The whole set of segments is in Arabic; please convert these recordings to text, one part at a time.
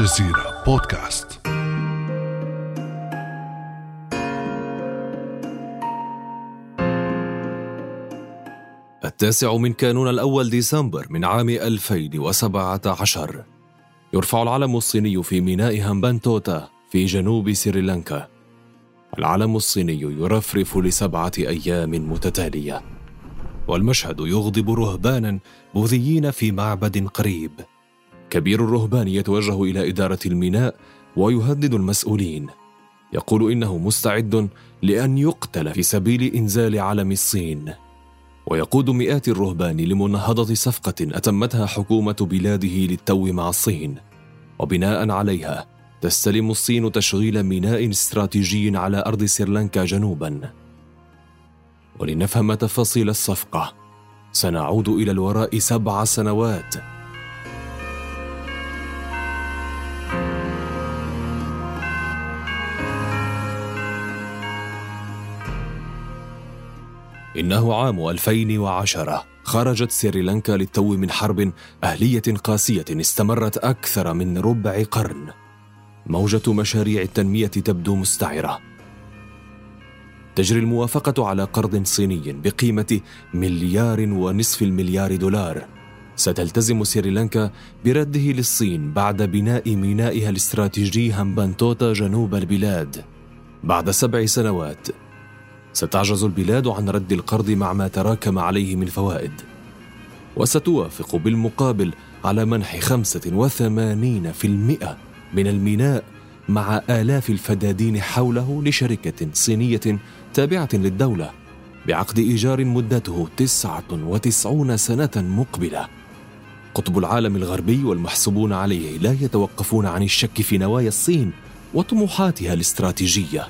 الجزيرة بودكاست. التاسع من كانون الأول ديسمبر من عام 2017 يرفع العلم الصيني في ميناء هامبانتوتا في جنوب سريلانكا. العلم الصيني يرفرف لسبعة أيام متتالية والمشهد يغضب رهبانا بوذيين في معبد قريب. كبير الرهبان يتوجه إلى إدارة الميناء ويهدد المسؤولين. يقول إنه مستعد لأن يقتل في سبيل إنزال علم الصين. ويقود مئات الرهبان لمناهضه صفقة أتمتها حكومة بلاده للتو مع الصين. وبناء عليها تستلم الصين تشغيل ميناء استراتيجي على أرض سريلانكا جنوبا. ولنفهم تفاصيل الصفقة سنعود إلى الوراء سبع سنوات. إنه عام 2010 خرجت سريلانكا للتو من حرب أهلية قاسية استمرت أكثر من ربع قرن. موجة مشاريع التنمية تبدو مستعرة. تجري الموافقة على قرض صيني بقيمة مليار ونصف المليار دولار. ستلتزم سريلانكا برده للصين بعد بناء مينائها الاستراتيجي هامبانتوتا جنوب البلاد. بعد سبع سنوات ستعجز البلاد عن رد القرض مع ما تراكم عليه من فوائد وستوافق بالمقابل على منح 85% من الميناء مع آلاف الفدادين حوله لشركة صينية تابعة للدولة بعقد إيجار مدته 99 سنة مقبلة. قطب العالم الغربي والمحسوبون عليه لا يتوقفون عن الشك في نوايا الصين وطموحاتها الاستراتيجية.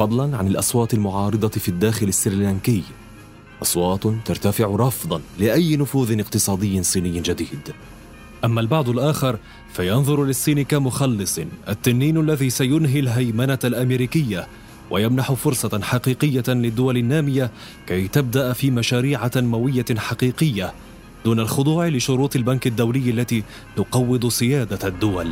فضلا عن الأصوات المعارضة في الداخل السريلانكي أصوات ترتفع رفضا لأي نفوذ اقتصادي صيني جديد. أما البعض الآخر فينظر للصين كمخلص التنين الذي سينهي الهيمنة الأمريكية ويمنح فرصة حقيقية للدول النامية كي تبدأ في مشاريع تنمويه حقيقية دون الخضوع لشروط البنك الدولي التي تقوض سيادة الدول.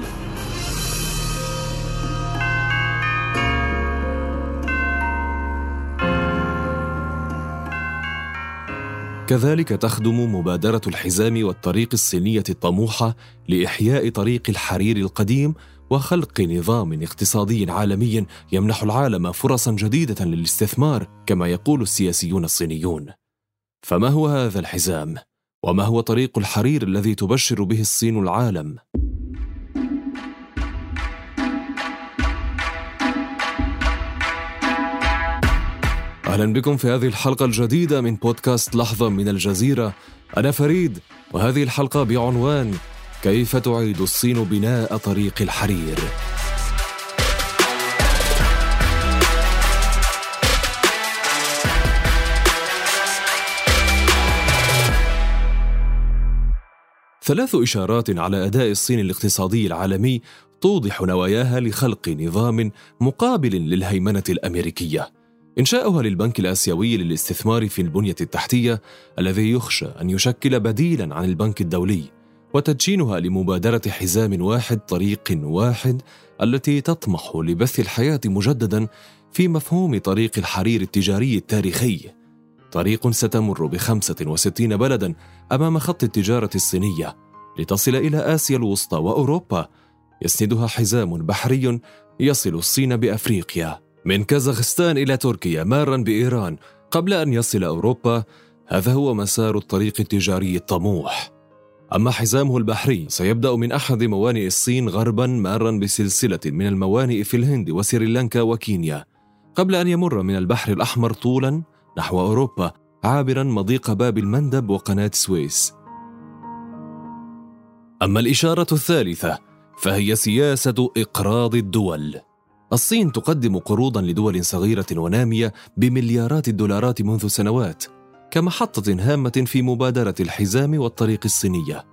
كذلك تخدم مبادرة الحزام والطريق الصينية الطموحة لإحياء طريق الحرير القديم وخلق نظام اقتصادي عالمي يمنح العالم فرصا جديدة للاستثمار كما يقول السياسيون الصينيون. فما هو هذا الحزام؟ وما هو طريق الحرير الذي تبشر به الصين العالم؟ أهلا بكم في هذه الحلقة الجديدة من بودكاست لحظة من الجزيرة. أنا فريد وهذه الحلقة بعنوان كيف تعيد الصين بناء طريق الحرير؟ ثلاث إشارات على أداء الصين الاقتصادي العالمي توضح نواياها لخلق نظام مقابل للهيمنة الأمريكية. إنشاؤها للبنك الآسيوي للاستثمار في البنية التحتية الذي يخشى أن يشكل بديلا عن البنك الدولي وتدشينها لمبادرة حزام واحد طريق واحد التي تطمح لبث الحياة مجددا في مفهوم طريق الحرير التجاري التاريخي. طريق ستمر بخمسة وستين بلدا أمام خط التجارة الصينية لتصل إلى آسيا الوسطى وأوروبا يسندها حزام بحري يصل الصين بأفريقيا. من كازاخستان إلى تركيا مارا بإيران قبل أن يصل أوروبا هذا هو مسار الطريق التجاري الطموح. أما حزامه البحري سيبدأ من أحد موانئ الصين غربا مارا بسلسلة من الموانئ في الهند وسريلانكا وكينيا. قبل أن يمر من البحر الأحمر طولا نحو أوروبا عابرا مضيق باب المندب وقناة سويس. أما الإشارة الثالثة فهي سياسة إقراض الدول. الصين تقدم قروضا لدول صغيرة ونامية بمليارات الدولارات منذ سنوات كمحطة هامة في مبادرة الحزام والطريق الصينية.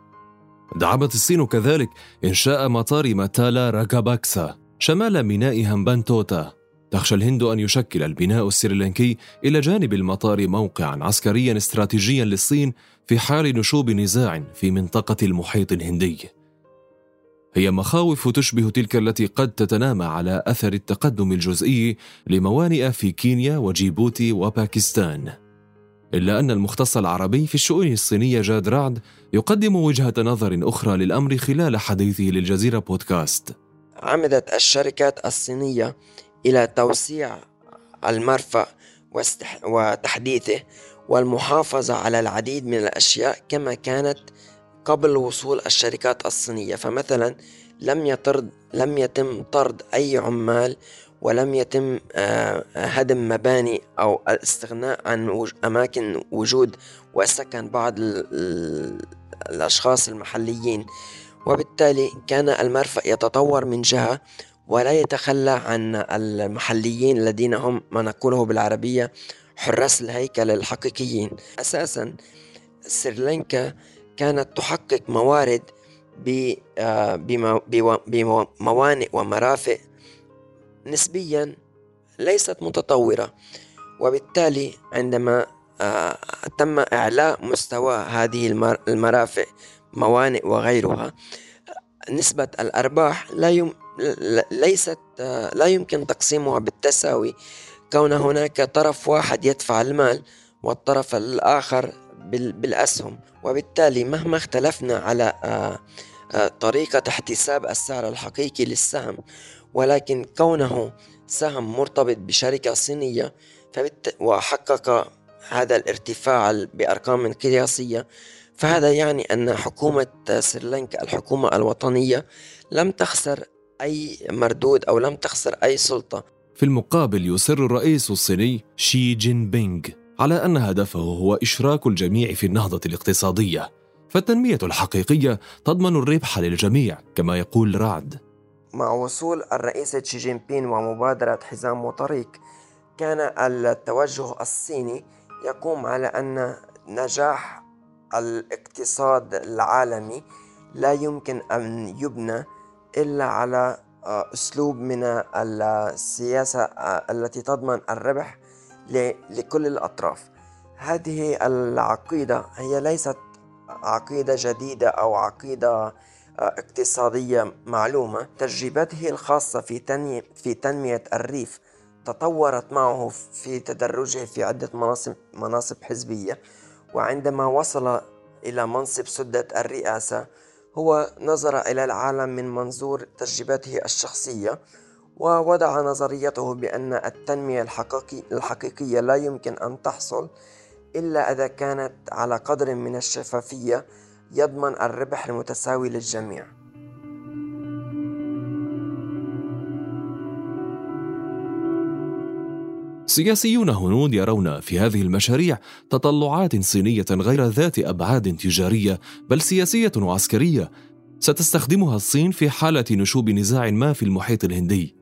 دعمت الصين كذلك إنشاء مطار ماتالا راكاباكسا شمال ميناء همبانتوتا تخشى الهند أن يشكل البناء السريلانكي إلى جانب المطار موقعا عسكريا استراتيجيا للصين في حال نشوب نزاع في منطقة المحيط الهندي. هي مخاوف تشبه تلك التي قد تتنامى على أثر التقدم الجزئي لموانئ في كينيا وجيبوتي وباكستان. إلا أن المختص العربي في الشؤون الصينية جاد رعد يقدم وجهة نظر أخرى للأمر خلال حديثه للجزيرة بودكاست. عمدت الشركات الصينية إلى توسيع المرفأ وتحديثه والمحافظة على العديد من الأشياء كما كانت قبل وصول الشركات الصينية فمثلا لم يطرد لم يتم طرد أي عمال ولم يتم آه، هدم مباني أو الاستغناء عن أماكن وجود وسكن بعض الأشخاص المحليين. وبالتالي كان المرفأ يتطور من جهة ولا يتخلى عن المحليين الذين هم ما نقوله بالعربية حراس الهيكل الحقيقيين. أساسا سريلانكا كانت تحقق موارد آه، بموانئ ومرافق نسبيا ليست متطورة. وبالتالي عندما آه، تم إعلاء مستوى هذه المرافق موانئ وغيرها نسبة الأرباح لا يم... ليست لا يمكن تقسيمها بالتساوي. كون هناك طرف واحد يدفع المال والطرف الآخر بالأسهم. وبالتالي مهما اختلفنا على آه، آه، طريقة احتساب السعر الحقيقي للسهم ولكن كونه سهم مرتبط بشركة صينية وحقق هذا الارتفاع بأرقام قياسية فهذا يعني أن حكومة سريلانكا الحكومة الوطنية لم تخسر أي مردود أو لم تخسر أي سلطة. في المقابل يصر الرئيس الصيني شي جين بينغ على أن هدفه هو إشراك الجميع في النهضة الاقتصادية. فالتنمية الحقيقية تضمن الربح للجميع كما يقول رعد. مع وصول الرئيس شي جين بين ومبادرة حزام وطريق كان التوجه الصيني يقوم على أن نجاح الاقتصاد العالمي لا يمكن أن يبنى إلا على آه، أسلوب من السياسة آه، التي تضمن الربح لكل الأطراف. هذه العقيدة هي ليست عقيدة جديدة أو عقيدة آه، اقتصادية معلومة. تجربته الخاصة في تنمية, في تنمية الريف تطورت معه في تدرجه في عدة مناصب, مناصب حزبية. وعندما وصل إلى منصب سدة الرئاسة هو نظر إلى العالم من منظور تجربته الشخصية. ووضع نظريته بأن التنمية الحقيقي الحقيقية لا يمكن أن تحصل إلا إذا كانت على قدر من الشفافية يضمن الربح المتساوي للجميع. سياسيون هنود يرون في هذه المشاريع تطلعات صينية غير ذات أبعاد تجارية بل سياسية وعسكرية. ستستخدمها الصين في حالة نشوب نزاع ما في المحيط الهندي.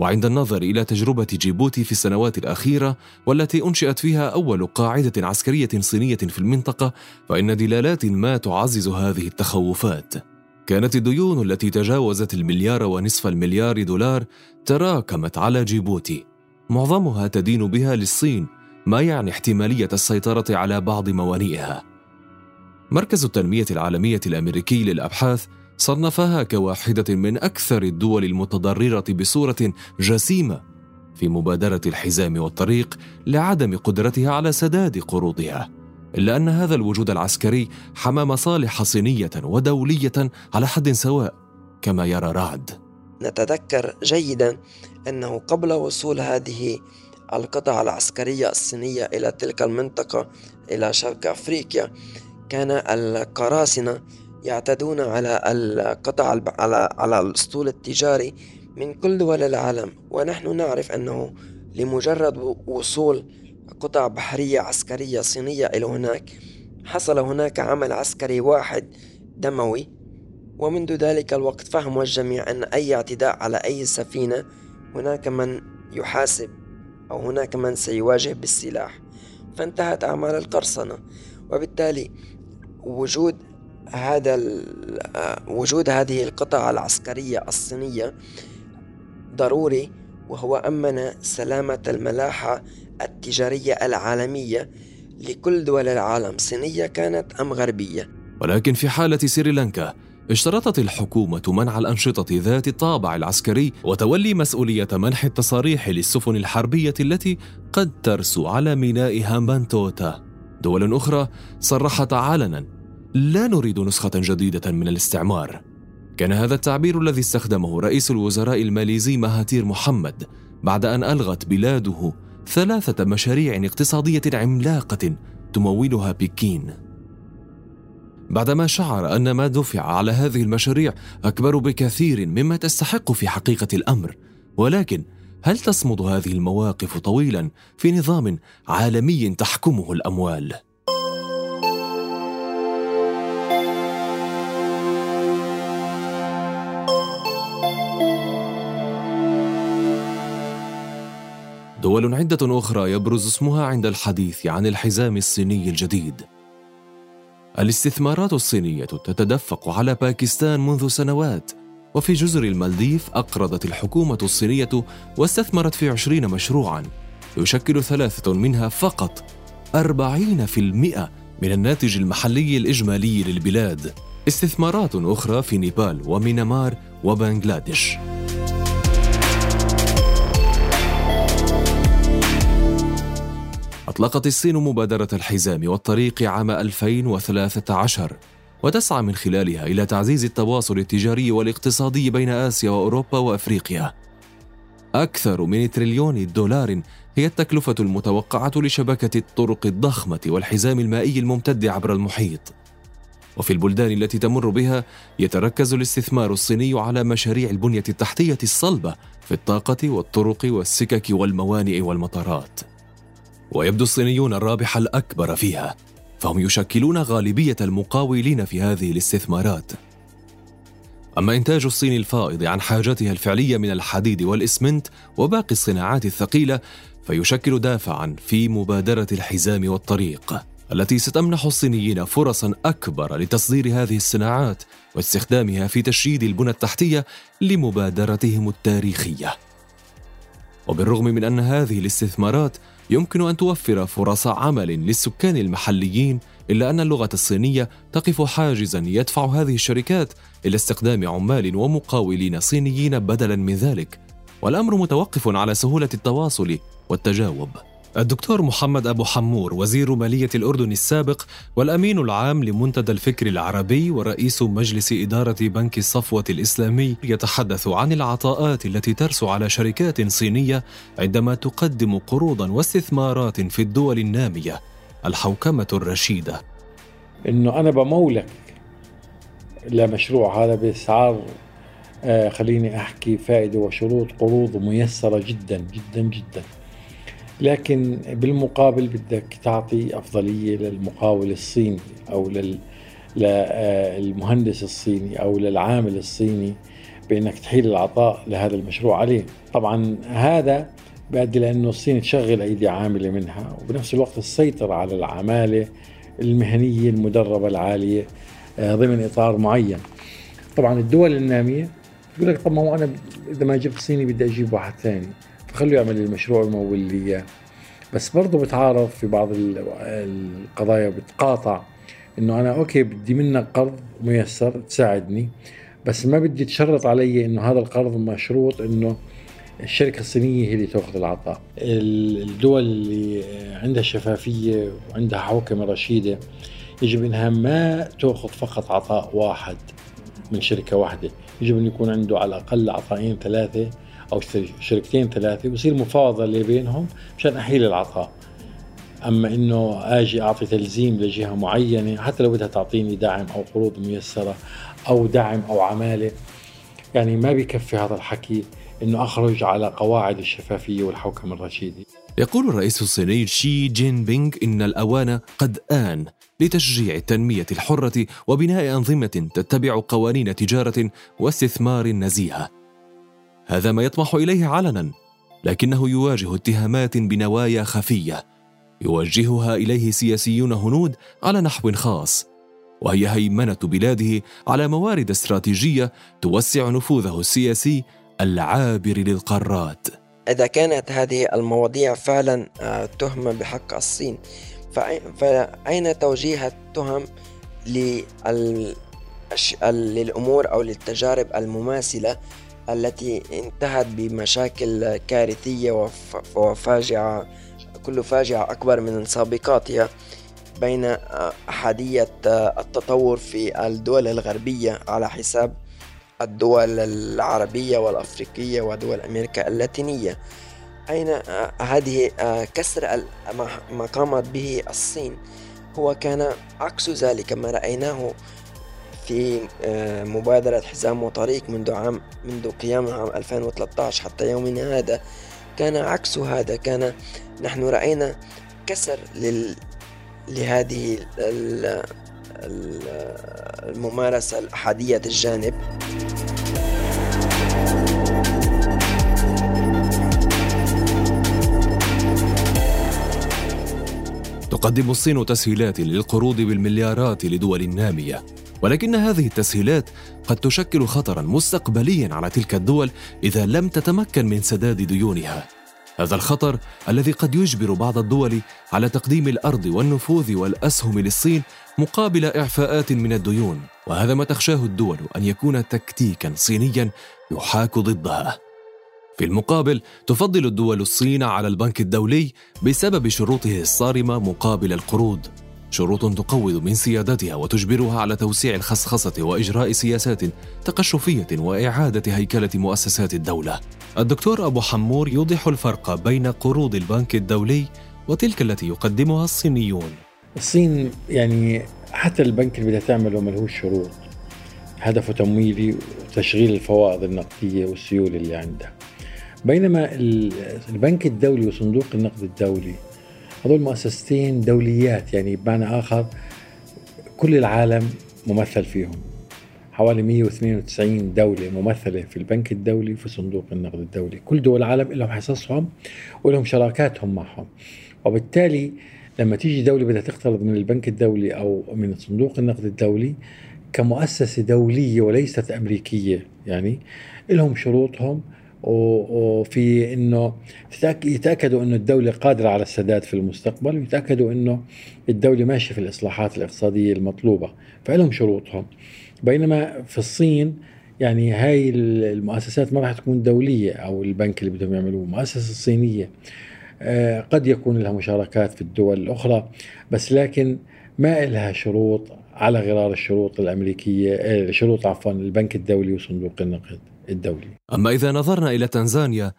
وعند النظر إلى تجربة جيبوتي في السنوات الأخيرة والتي أنشئت فيها أول قاعدة عسكرية صينية في المنطقة فإن دلالات ما تعزز هذه التخوفات. كانت الديون التي تجاوزت المليار ونصف المليار دولار تراكمت على جيبوتي. معظمها تدين بها للصين ما يعني احتمالية السيطرة على بعض موانئها. مركز التنمية العالمية الأمريكي للأبحاث صنفها كواحدة من أكثر الدول المتضررة بصورة جسيمة في مبادرة الحزام والطريق لعدم قدرتها على سداد قروضها إلا أن هذا الوجود العسكري حمى مصالح صينية ودولية على حد سواء كما يرى رعد. نتذكر جيدا أنه قبل وصول هذه القطع العسكرية الصينية إلى تلك المنطقة إلى شرق أفريقيا كان القراصنة يعتدون على القطع على على الأسطول التجاري من كل دول العالم. ونحن نعرف أنه لمجرد وصول قطع بحرية عسكرية صينية إلى هناك حصل هناك عمل عسكري واحد دموي. ومنذ ذلك الوقت فهم الجميع أن أي اعتداء على أي سفينة هناك من يحاسب أو هناك من سيواجه بالسلاح. فانتهت أعمال القرصنة. وبالتالي وجود هذا وجود هذه القطع العسكرية الصينية ضروري وهو أمن سلامة الملاحة التجارية العالمية لكل دول العالم صينية كانت أم غربية. ولكن في حالة سريلانكا اشترطت الحكومة منع الأنشطة ذات الطابع العسكري وتولي مسؤولية منح التصاريح للسفن الحربية التي قد ترسو على ميناء هامبانتوتا. دول أخرى صرحت علنا لا نريد نسخة جديدة من الاستعمار كان هذا التعبير الذي استخدمه رئيس الوزراء الماليزي مهاتير محمد بعد أن ألغت بلاده ثلاثة مشاريع اقتصادية عملاقة تمولها بكين بعدما شعر أن ما دفع على هذه المشاريع أكبر بكثير مما تستحق في حقيقة الأمر ولكن هل تصمد هذه المواقف طويلا في نظام عالمي تحكمه الأموال؟ دول عدة أخرى يبرز اسمها عند الحديث عن الحزام الصيني الجديد. الاستثمارات الصينية تتدفق على باكستان منذ سنوات، وفي جزر المالديف أقرضت الحكومة الصينية واستثمرت في عشرين مشروعاً، يشكل ثلاثة منها فقط أربعين في المئة من الناتج المحلي الإجمالي للبلاد. استثمارات أخرى في نيبال ومينمار وبنغلاديش. أطلقت الصين مبادرة الحزام والطريق عام 2013 وتسعى من خلالها إلى تعزيز التواصل التجاري والاقتصادي بين آسيا وأوروبا وأفريقيا. أكثر من تريليون دولار هي التكلفة المتوقعة لشبكة الطرق الضخمة والحزام المائي الممتد عبر المحيط. وفي البلدان التي تمر بها يتركز الاستثمار الصيني على مشاريع البنية التحتية الصلبة في الطاقة والطرق والسكك والموانئ والمطارات. ويبدو الصينيون الرابح الأكبر فيها فهم يشكلون غالبية المقاولين في هذه الاستثمارات. أما إنتاج الصين الفائض عن حاجاتها الفعلية من الحديد والإسمنت وباقي الصناعات الثقيلة فيشكل دافعا في مبادرة الحزام والطريق التي ستمنح الصينيين فرصا أكبر لتصدير هذه الصناعات واستخدامها في تشييد البنى التحتية لمبادرتهم التاريخية. وبالرغم من أن هذه الاستثمارات يمكن أن توفر فرص عمل للسكان المحليين إلا أن اللغة الصينية تقف حاجزا يدفع هذه الشركات إلى استخدام عمال ومقاولين صينيين بدلا من ذلك. والأمر متوقف على سهولة التواصل والتجاوب. الدكتور محمد أبو حمور وزير مالية الأردن السابق والأمين العام لمنتدى الفكر العربي ورئيس مجلس إدارة بنك الصفوة الإسلامي يتحدث عن العطاءات التي ترسو على شركات صينية عندما تقدم قروضا واستثمارات في الدول النامية الحوكمة الرشيدة. إنه أنا بمولك لمشروع هذا بأسعار آه خليني أحكي فائدة وشروط قروض ميسرة جدا جدا جدا. لكن بالمقابل بدك تعطي أفضلية للمقاول الصيني أو لل للمهندس الصيني أو للعامل الصيني بأنك تحيل العطاء لهذا المشروع عليه. طبعا هذا بيؤدي لأنه الصين تشغل أيدي عاملة منها وبنفس الوقت السيطرة على العمالة المهنية المدربة العالية آه، ضمن إطار معين. طبعا الدول النامية يقول لك طب ما هو أنا إذا ما جبت صيني بدي أجيب واحد ثاني. فخلوا يعمل المشروع الممول لي اياه بس برضه بتعارض في بعض القضايا بتقاطع إنه أنا أوكي بدي منك قرض ميسر تساعدني بس ما بدي تشرط علي إنه هذا القرض مشروط إنه الشركة الصينية هي اللي تأخذ العطاء. الدول اللي عندها شفافية وعندها حوكمة رشيدة يجب إنها ما تأخذ فقط عطاء واحد من شركة واحدة يجب إن يكون عنده على الأقل عطائين ثلاثة أو شركتين ثلاثة ويصير مفاوضه بينهم مشان أحيل العطاء أما إنه آجي أعطي تلزيم لجهة معينة حتى لو بدها تعطيني دعم أو قروض ميسرة أو دعم أو عمالة يعني ما بيكفي هذا الحكي إنه أخرج على قواعد الشفافية والحوكمة الرشيدة يقول الرئيس الصيني شي جين بينغ إن الأوان قد آن لتشجيع التنمية الحرة وبناء أنظمة تتبع قوانين تجارة واستثمار نزيهة. هذا ما يطمح إليه علنا، لكنه يواجه اتهامات بنوايا خفية يوجهها إليه سياسيون هنود على نحو خاص، وهي هيمنة بلاده على موارد استراتيجية توسع نفوذه السياسي العابر للقارات. إذا كانت هذه المواضيع فعلا آه، تهمة بحق الصين فأين توجيه التهم للأمور أو للتجارب المماثلة التي انتهت بمشاكل كارثية وفاجعة كل فاجعة أكبر من سابقاتها بين أحادية التطور في الدول الغربية على حساب الدول العربية والأفريقية ودول أمريكا اللاتينية. أين هذه كسر ما قامت به الصين؟ هو كان عكس ذلك ما رأيناه في آه، مبادرة حزام وطريق منذ عام منذ قيام عام 2013 حتى يومنا هذا. كان عكس هذا كان نحن رأينا كسر لل لهذه الممارسة الأحادية الجانب. تقدم الصين تسهيلات للقروض بالمليارات لدول ناميه ولكن هذه التسهيلات قد تشكل خطرا مستقبليا على تلك الدول إذا لم تتمكن من سداد ديونها. هذا الخطر الذي قد يجبر بعض الدول على تقديم الأرض والنفوذ والأسهم للصين مقابل إعفاءات من الديون وهذا ما تخشاه الدول أن يكون تكتيكا صينيا يحاك ضدها. في المقابل تفضل الدول الصين على البنك الدولي بسبب شروطه الصارمة مقابل القروض. شروط تقوض من سيادتها وتجبرها على توسيع الخصخصة وإجراء سياسات تقشفية وإعادة هيكلة مؤسسات الدولة. الدكتور أبو حمور يوضح الفرق بين قروض البنك الدولي وتلك التي يقدمها الصينيون. الصين يعني حتى البنك اللي بدها تعمله ملهوش شروط. هدفه تمويلي وتشغيل الفوائض النقدية والسيولة اللي عندها. بينما البنك الدولي وصندوق النقد الدولي هذول مؤسستين دوليات يعني بمعنى آخر كل العالم ممثل فيهم. حوالي 192 دولة ممثلة في البنك الدولي وفي صندوق النقد الدولي. كل دول العالم لهم حصصهم ولهم شراكاتهم معهم. وبالتالي لما تيجي دولة بدها تقترض من البنك الدولي أو من صندوق النقد الدولي كمؤسسة دولية وليست أمريكية يعني لهم شروطهم وفي إنه يتأكدوا إنه الدولة قادرة على السداد في المستقبل ويتأكدوا إنه الدولة ماشية في الإصلاحات الاقتصادية المطلوبة فلهم شروطهم. بينما في الصين يعني هاي المؤسسات ما راح تكون دولية أو البنك اللي بدهم يعملوه مؤسسة صينية. آه، قد يكون لها مشاركات في الدول الأخرى بس لكن ما لها شروط على غرار الشروط الأمريكية آه، شروط عفوا البنك الدولي وصندوق النقد. الدولي. أما إذا نظرنا إلى تنزانيا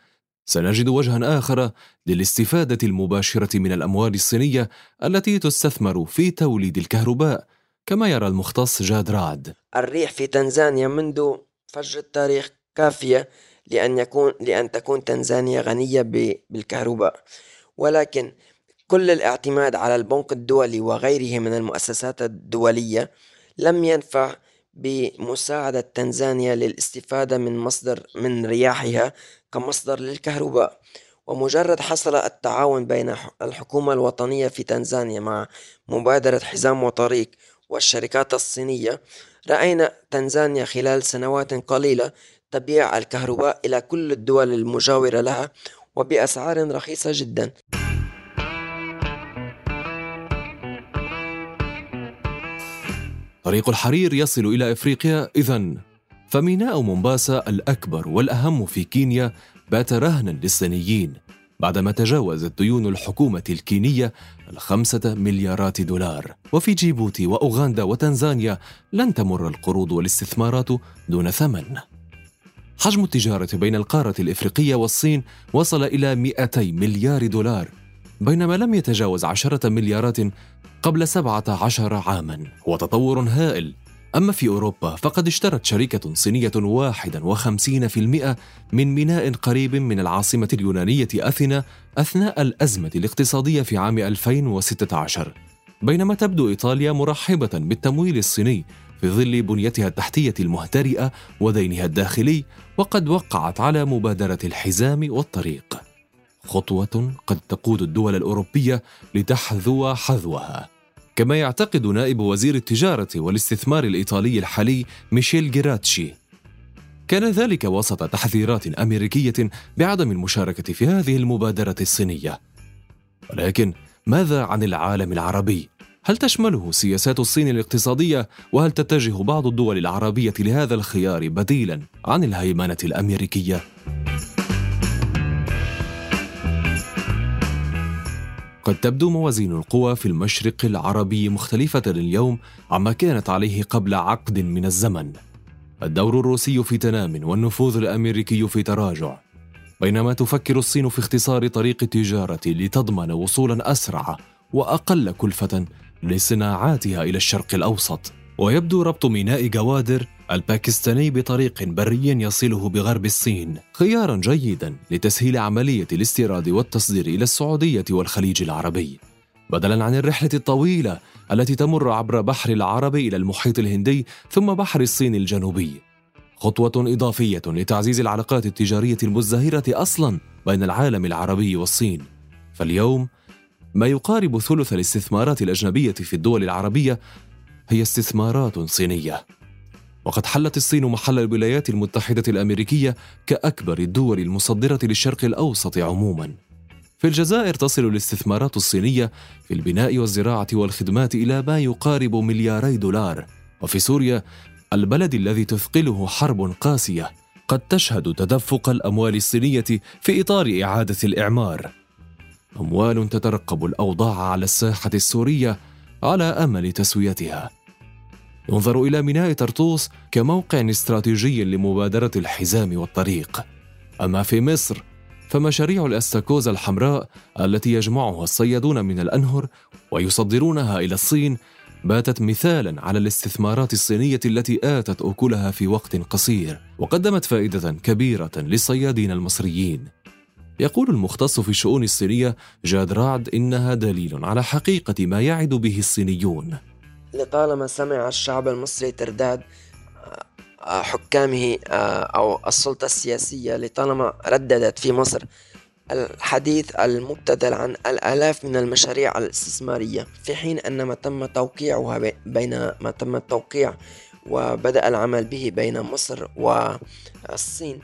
سنجد وجها آخر للاستفادة المباشرة من الأموال الصينية التي تستثمر في توليد الكهرباء كما يرى المختص جاد رعد. الريح في تنزانيا منذ فجر التاريخ كافية لأن يكون لأن تكون تنزانيا غنية بالكهرباء. ولكن كل الاعتماد على البنك الدولي وغيره من المؤسسات الدولية لم ينفع بمساعدة تنزانيا للاستفادة من مصدر من رياحها كمصدر للكهرباء. ومجرد حصل التعاون بين الحكومة الوطنية في تنزانيا مع مبادرة حزام وطريق والشركات الصينية رأينا تنزانيا خلال سنوات قليلة تبيع الكهرباء إلى كل الدول المجاورة لها وبأسعار رخيصة جدا. طريق الحرير يصل إلى إفريقيا إذا فميناء مومباسا الأكبر والأهم في كينيا بات رهنا للصينيين بعدما تجاوزت ديون الحكومة الكينية الخمسة مليارات دولار. وفي جيبوتي وأوغندا وتنزانيا لن تمر القروض والاستثمارات دون ثمن. حجم التجارة بين القارة الإفريقية والصين وصل إلى 200 مليار دولار. بينما لم يتجاوز عشرة مليارات قبل 17 عاما. هو تطور هائل. أما في أوروبا فقد اشترت شركة صينية 51% من ميناء قريب من العاصمة اليونانية أثينا أثناء الأزمة الاقتصادية في عام 2016 بينما تبدو إيطاليا مرحبة بالتمويل الصيني في ظل بنيتها التحتية المهترئة ودينها الداخلي وقد وقعت على مبادرة الحزام والطريق. خطوة قد تقود الدول الأوروبية لتحذو حذوها كما يعتقد نائب وزير التجارة والاستثمار الإيطالي الحالي ميشيل جيراتشي كان ذلك وسط تحذيرات أمريكية بعدم المشاركة في هذه المبادرة الصينية ولكن ماذا عن العالم العربي؟ هل تشمله سياسات الصين الاقتصادية وهل تتجه بعض الدول العربية لهذا الخيار بديلا عن الهيمنة الأمريكية؟ قد تبدو موازين القوى في المشرق العربي مختلفة اليوم عما كانت عليه قبل عقد من الزمن. الدور الروسي في تنام والنفوذ الأمريكي في تراجع. بينما تفكر الصين في اختصار طريق التجارة لتضمن وصولا أسرع وأقل كلفة لصناعاتها إلى الشرق الأوسط. ويبدو ربط ميناء جوادر الباكستاني بطريق بري يصله بغرب الصين خيارا جيدا لتسهيل عملية الاستيراد والتصدير إلى السعودية والخليج العربي. بدلا عن الرحلة الطويلة التي تمر عبر بحر العرب إلى المحيط الهندي ثم بحر الصين الجنوبي. خطوة إضافية لتعزيز العلاقات التجارية المزدهرة أصلا بين العالم العربي والصين. فاليوم ما يقارب ثلث الاستثمارات الأجنبية في الدول العربية هي استثمارات صينية. وقد حلت الصين محل الولايات المتحدة الأمريكية كأكبر الدول المصدرة للشرق الأوسط عموما. في الجزائر تصل الاستثمارات الصينية في البناء والزراعة والخدمات إلى ما يقارب ملياري دولار، وفي سوريا البلد الذي تثقله حرب قاسية قد تشهد تدفق الأموال الصينية في إطار إعادة الإعمار. أموال تترقب الأوضاع على الساحة السورية على أمل تسويتها. ينظر إلى ميناء طرطوس كموقع استراتيجي لمبادرة الحزام والطريق. أما في مصر فمشاريع الأستاكوزا الحمراء التي يجمعها الصيادون من الأنهر ويصدرونها إلى الصين باتت مثالا على الاستثمارات الصينية التي آتت أكلها في وقت قصير وقدمت فائدة كبيرة للصيادين المصريين. يقول المختص في الشؤون الصينية جاد رعد إنها دليل على حقيقة ما يعد به الصينيون. لطالما سمع الشعب المصري ترداد آه، حكامه آه، أو السلطة السياسية لطالما رددت في مصر الحديث المبتذل عن الآلاف من المشاريع الاستثمارية في حين أن ما تم توقيعها بين ما تم التوقيع وبدأ العمل به بين مصر والصين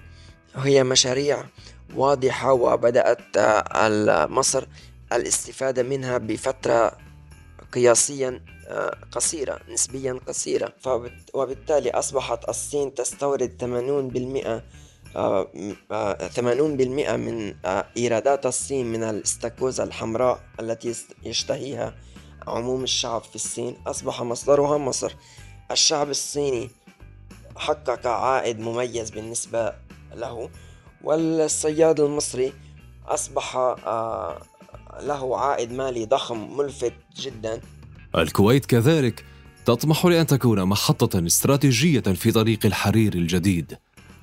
هي مشاريع واضحة وبدأت آه، مصر الاستفادة منها بفترة قياسيا آه، قصيرة نسبيا قصيرة. وبالتالي أصبحت الصين تستورد 80% 80% آه، من آه، إيرادات الصين من الاستاكوزا الحمراء التي يشتهيها عموم الشعب في الصين. أصبح مصدرها مصر. الشعب الصيني حقق عائد مميز بالنسبة له والصياد المصري أصبح له عائد مالي ضخم ملفت جدا. الكويت كذلك تطمح لأن تكون محطة استراتيجية في طريق الحرير الجديد.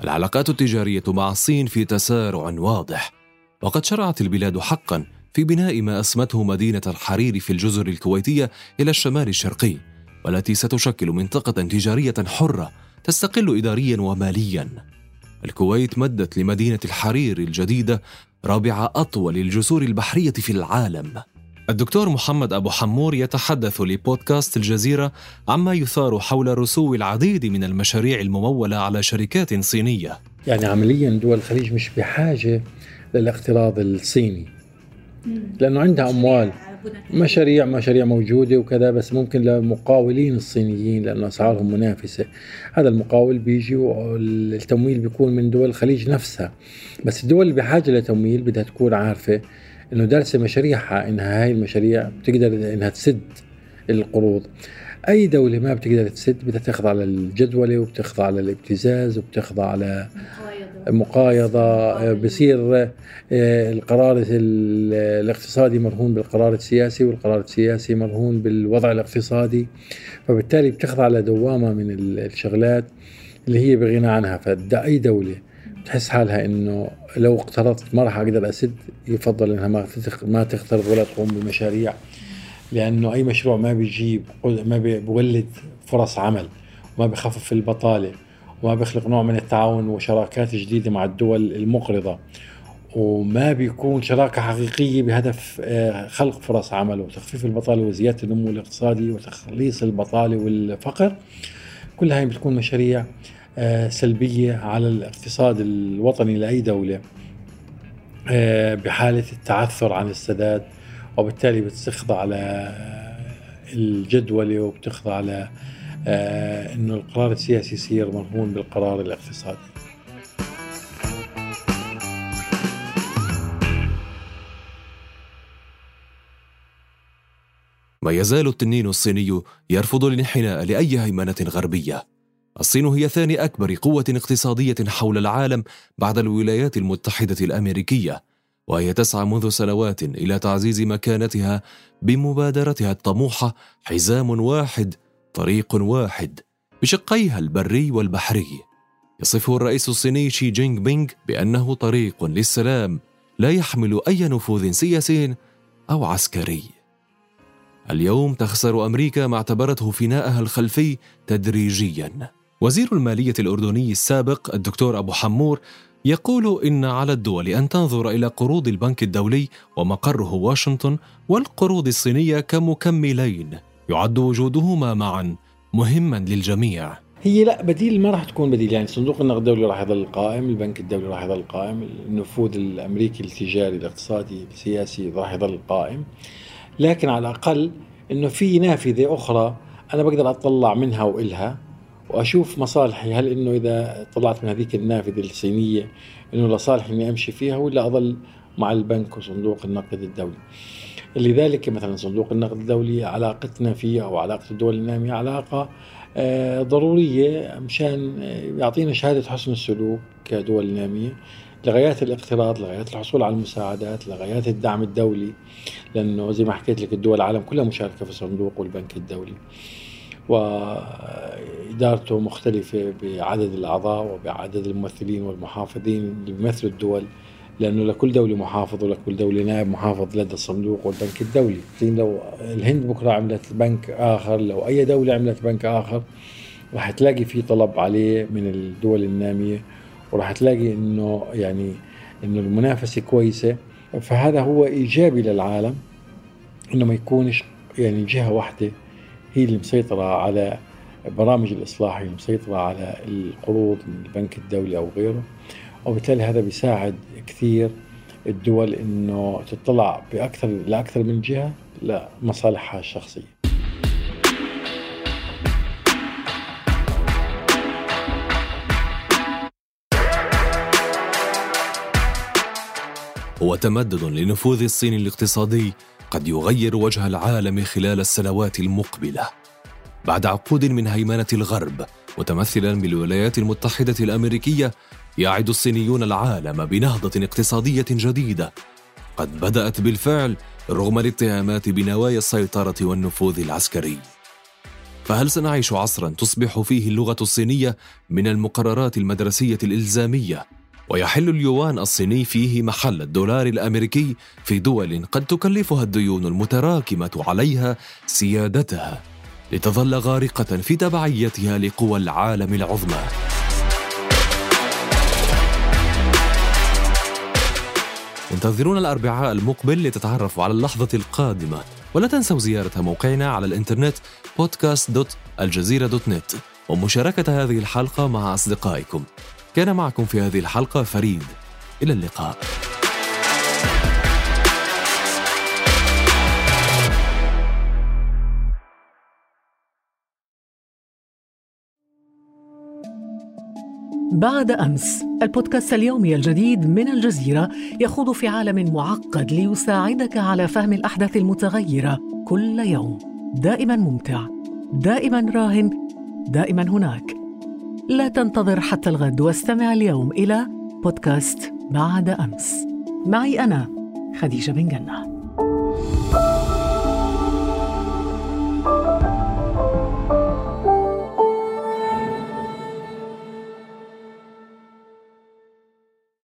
العلاقات التجارية مع الصين في تسارع واضح، وقد شرعت البلاد حقا في بناء ما أسمته مدينة الحرير في الجزر الكويتية إلى الشمال الشرقي، والتي ستشكل منطقة تجارية حرة تستقل إداريا وماليا. الكويت مدت لمدينة الحرير الجديدة رابع أطول الجسور البحرية في العالم. الدكتور محمد أبو حمور يتحدث لبودكاست الجزيرة عما يثار حول رسو العديد من المشاريع الممولة على شركات صينية. يعني عمليا دول الخليج مش بحاجة للاقتراض الصيني. لأنه عندها أموال. مشاريع مشاريع موجودة وكذا بس ممكن لمقاولين الصينيين لأنه أسعارهم منافسة. هذا المقاول بيجي والتمويل بيكون من دول الخليج نفسها. بس الدول اللي بحاجة لتمويل بدها تكون عارفة إنه دارسه مشاريعها انها هاي المشاريع بتقدر إنها تسد القروض. أي دولة ما بتقدر تسد بدها تخضع للجدولة وبتخضع للابتزاز وبتخضع مقايضة. بصير آه، القرار الاقتصادي مرهون بالقرار السياسي والقرار السياسي مرهون بالوضع الاقتصادي. فبالتالي بتخضع لدوامة من الشغلات اللي هي بغنى عنها. فأي دولة تحس حالها إنه لو اقترضت ما راح أقدر أسد يفضل إنها ما ما تقترض ولا تقوم بمشاريع لأنه أي مشروع ما بيجيب ما بيولد فرص عمل وما بخفف البطالة وما بيخلق نوع من التعاون وشراكات جديدة مع الدول المقرضة وما بيكون شراكة حقيقية بهدف آه، خلق فرص عمل وتخفيف البطالة وزيادة النمو الاقتصادي وتخليص البطالة والفقر. كل هاي بتكون مشاريع آه، سلبية على الاقتصاد الوطني لأي دولة آه، بحالة التعثر عن السداد وبالتالي بتخضع على الجدولة وبتخضع آه، إنه القرار السياسي يصير مرهون بالقرار الاقتصادي. ما يزال التنين الصيني يرفض الانحناء لأي هيمنة غربية. الصين هي ثاني أكبر قوة اقتصادية حول العالم بعد الولايات المتحدة الأمريكية وهي تسعى منذ سنوات إلى تعزيز مكانتها بمبادرتها الطموحة حزام واحد طريق واحد بشقيها البري والبحري. يصفه الرئيس الصيني شي جينغ بينغ بأنه طريق للسلام لا يحمل أي نفوذ سياسي أو عسكري. اليوم تخسر أمريكا ما اعتبرته فناءها الخلفي تدريجيا. وزير المالية الأردني السابق الدكتور أبو حمور يقول إن على الدول أن تنظر إلى قروض البنك الدولي ومقره واشنطن والقروض الصينية كمكملين. يعد وجودهما معا مهما للجميع. هي لا بديل ما راح تكون بديل. يعني صندوق النقد الدولي راح يظل قائم البنك الدولي راح يظل قائم النفوذ الأمريكي التجاري الاقتصادي السياسي راح يظل قائم. لكن على الأقل إنه في نافذة أخرى أنا بقدر أطلع منها وإلها. وأشوف مصالحي هل إنه إذا طلعت من هذيك النافذة الصينية إنه لصالح إني أمشي فيها ولا أظل مع البنك وصندوق النقد الدولي. لذلك مثلا صندوق النقد الدولي علاقتنا فيه أو علاقة الدول الناميه علاقة آه، ضرورية مشان يعطينا شهادة حسن السلوك كدول نامية لغايات الاقتراض لغايات الحصول على المساعدات لغايات الدعم الدولي لأنه زي ما حكيت لك الدول العالم كلها مشاركة في الصندوق والبنك الدولي. وإدارته مختلفة بعدد الأعضاء وبعدد الممثلين والمحافظين اللي بيمثلوا الدول لأنه لكل دولة محافظ ولكل دولة نائب محافظ لدى الصندوق والبنك الدولي. لو الهند بكرة عملت بنك آخر لو أي دولة عملت بنك آخر راح تلاقي في طلب عليه من الدول النامية وراح تلاقي إنه يعني إنه المنافسة كويسة. فهذا هو إيجابي للعالم إنه ما يكونش يعني جهة واحدة هي اللي مسيطرة على برامج الإصلاح هي مسيطرة على القروض من البنك الدولي أو غيره وبالتالي هذا بيساعد كثير الدول إنه تطلع بأكثر لأكثر من جهة لمصالحها الشخصية. هو تمدد لنفوذ الصين الاقتصادي قد يغير وجه العالم خلال السنوات المقبلة. بعد عقود من هيمنة الغرب متمثلا بالولايات المتحدة الأمريكية يعد الصينيون العالم بنهضة اقتصادية جديدة. قد بدأت بالفعل رغم الاتهامات بنوايا السيطرة والنفوذ العسكري. فهل سنعيش عصرا تصبح فيه اللغة الصينية من المقررات المدرسية الإلزامية؟ ويحل اليوان الصيني فيه محل الدولار الأمريكي في دول قد تكلفها الديون المتراكمة عليها سيادتها. لتظل غارقة في تبعيتها لقوى العالم العظمى. انتظرونا الأربعاء المقبل لتتعرفوا على اللحظة القادمة. ولا تنسوا زيارة موقعنا على الإنترنت podcast.aljazeera.net ومشاركة هذه الحلقة مع أصدقائكم. كان معكم في هذه الحلقة فريد. إلى اللقاء. بعد أمس البودكاست اليومي الجديد من الجزيرة يخوض في عالم معقد ليساعدك على فهم الأحداث المتغيرة كل يوم. دائما ممتع دائما راهن دائما هناك. لا تنتظر حتى الغد واستمع اليوم إلى بودكاست بعد أمس. معي أنا خديجة بن جنة.